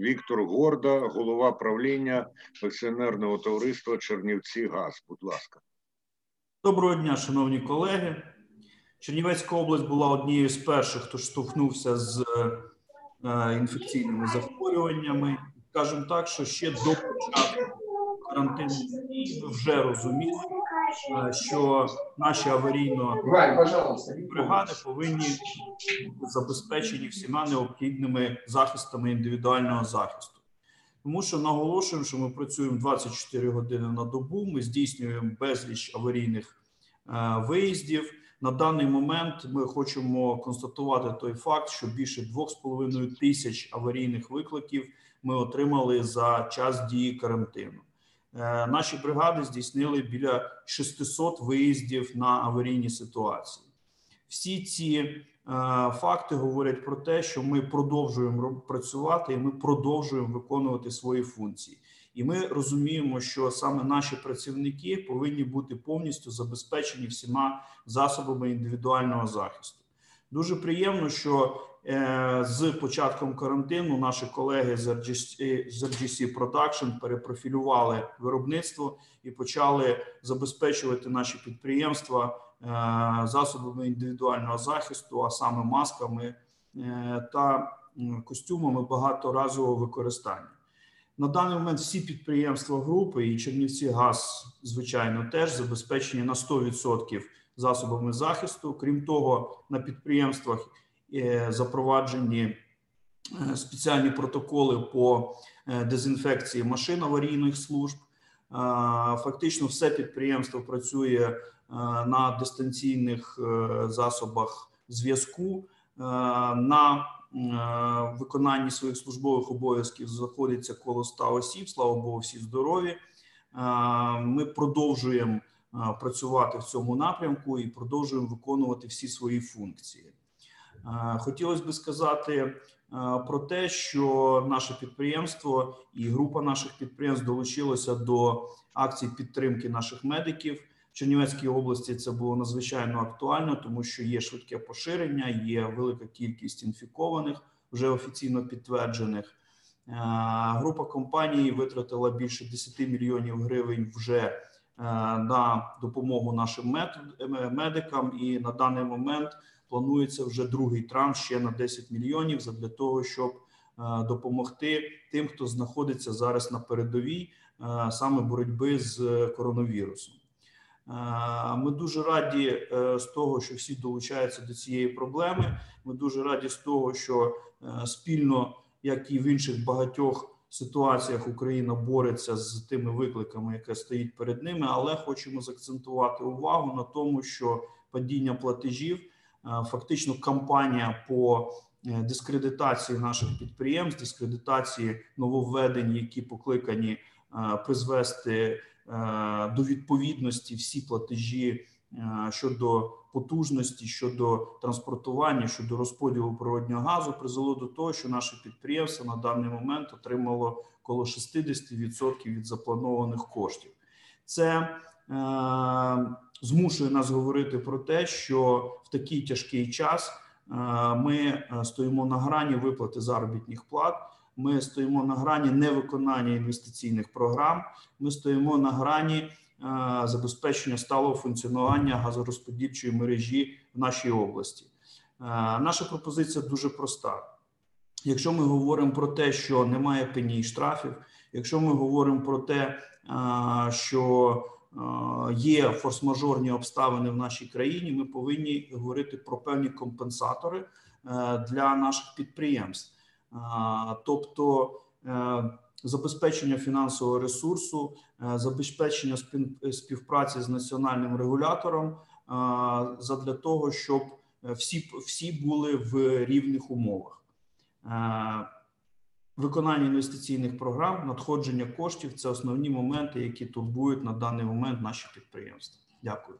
Віктор Горда, голова правління акціонерного товариства Чернівці Газ. Будь ласка. Доброго дня, шановні колеги. Чернівецька область була однією з перших, хто штовхнувся з е, інфекційними захворюваннями. Скажімо так, що ще до початку карантину вже розуміли, що наші аварійно бригади повинні бути забезпечені всіма необхідними захистами індивідуального захисту. Тому що наголошуємо, що ми працюємо 24 години на добу. Ми здійснюємо безліч аварійних е, виїздів. На даний момент ми хочемо констатувати той факт, що більше 2,5 тисяч аварійних викликів ми отримали за час дії карантину. Е, наші бригади здійснили біля 600 виїздів на аварійні ситуації. Всі ці е, факти говорять про те, що ми продовжуємо працювати і ми продовжуємо виконувати свої функції. І ми розуміємо, що саме наші працівники повинні бути повністю забезпечені всіма засобами індивідуального захисту. Дуже приємно, що е, з початком карантину наші колеги з RGC, з RGC Production перепрофілювали виробництво і почали забезпечувати наші підприємства е, засобами індивідуального захисту, а саме масками е, та костюмами багаторазового використання. На даний момент всі підприємства групи і Чернівці Газ, звичайно, теж забезпечені на 100% засобами захисту. Крім того, на підприємствах е, запроваджені е, спеціальні протоколи по е, дезінфекції машин аварійних служб. Фактично, все підприємство працює на дистанційних засобах зв'язку. на виконанні своїх службових обов'язків знаходиться коло 100 осіб. Слава Богу, всі здорові. Ми продовжуємо працювати в цьому напрямку і продовжуємо виконувати всі свої функції. Хотілося би сказати про те, що наше підприємство і група наших підприємств долучилося до акцій підтримки наших медиків. В Чернівецькій області це було надзвичайно актуально, тому що є швидке поширення, є велика кількість інфікованих, вже офіційно підтверджених. Група компаній витратила більше 10 мільйонів гривень вже на допомогу нашим медикам, і на даний момент планується вже другий транш ще на 10 мільйонів для того, щоб е, допомогти тим, хто знаходиться зараз на передовій е, саме боротьби з коронавірусом. Ми дуже раді з того, що всі долучаються до цієї проблеми. Ми дуже раді з того, що спільно, як і в інших багатьох ситуаціях Україна бореться з тими викликами, яке стоїть перед ними, але хочемо закцентувати увагу на тому, що падіння платежів е, фактично кампанія по е, дискредитації наших підприємств, дискредитації нововведень, які покликані е, призвести до відповідності всі платежі щодо потужності щодо транспортування, щодо розподілу природнього газу, призвело до того, що наше підприємство на даний момент отримало коло 60% від запланованих коштів. Це е, змушує нас говорити про те, що в такий тяжкий час е, ми е, стоїмо на грані виплати заробітних плат. Ми стоїмо на грані невиконання інвестиційних програм. Ми стоїмо на грані забезпечення сталого функціонування газорозподільчої мережі в нашій області. Наша пропозиція дуже проста. Якщо ми говоримо про те, що немає пені і штрафів, якщо ми говоримо про те, що є форс-мажорні обставини в нашій країні, ми повинні говорити про певні компенсатори для наших підприємств. Тобто забезпечення фінансового ресурсу, е, забезпечення співпраці з національним регулятором е, задля того, щоб е, всі всі були в рівних умовах. Виконання інвестиційних програм, надходження коштів це основні моменти, які турбують на даний момент наші підприємства. Дякую.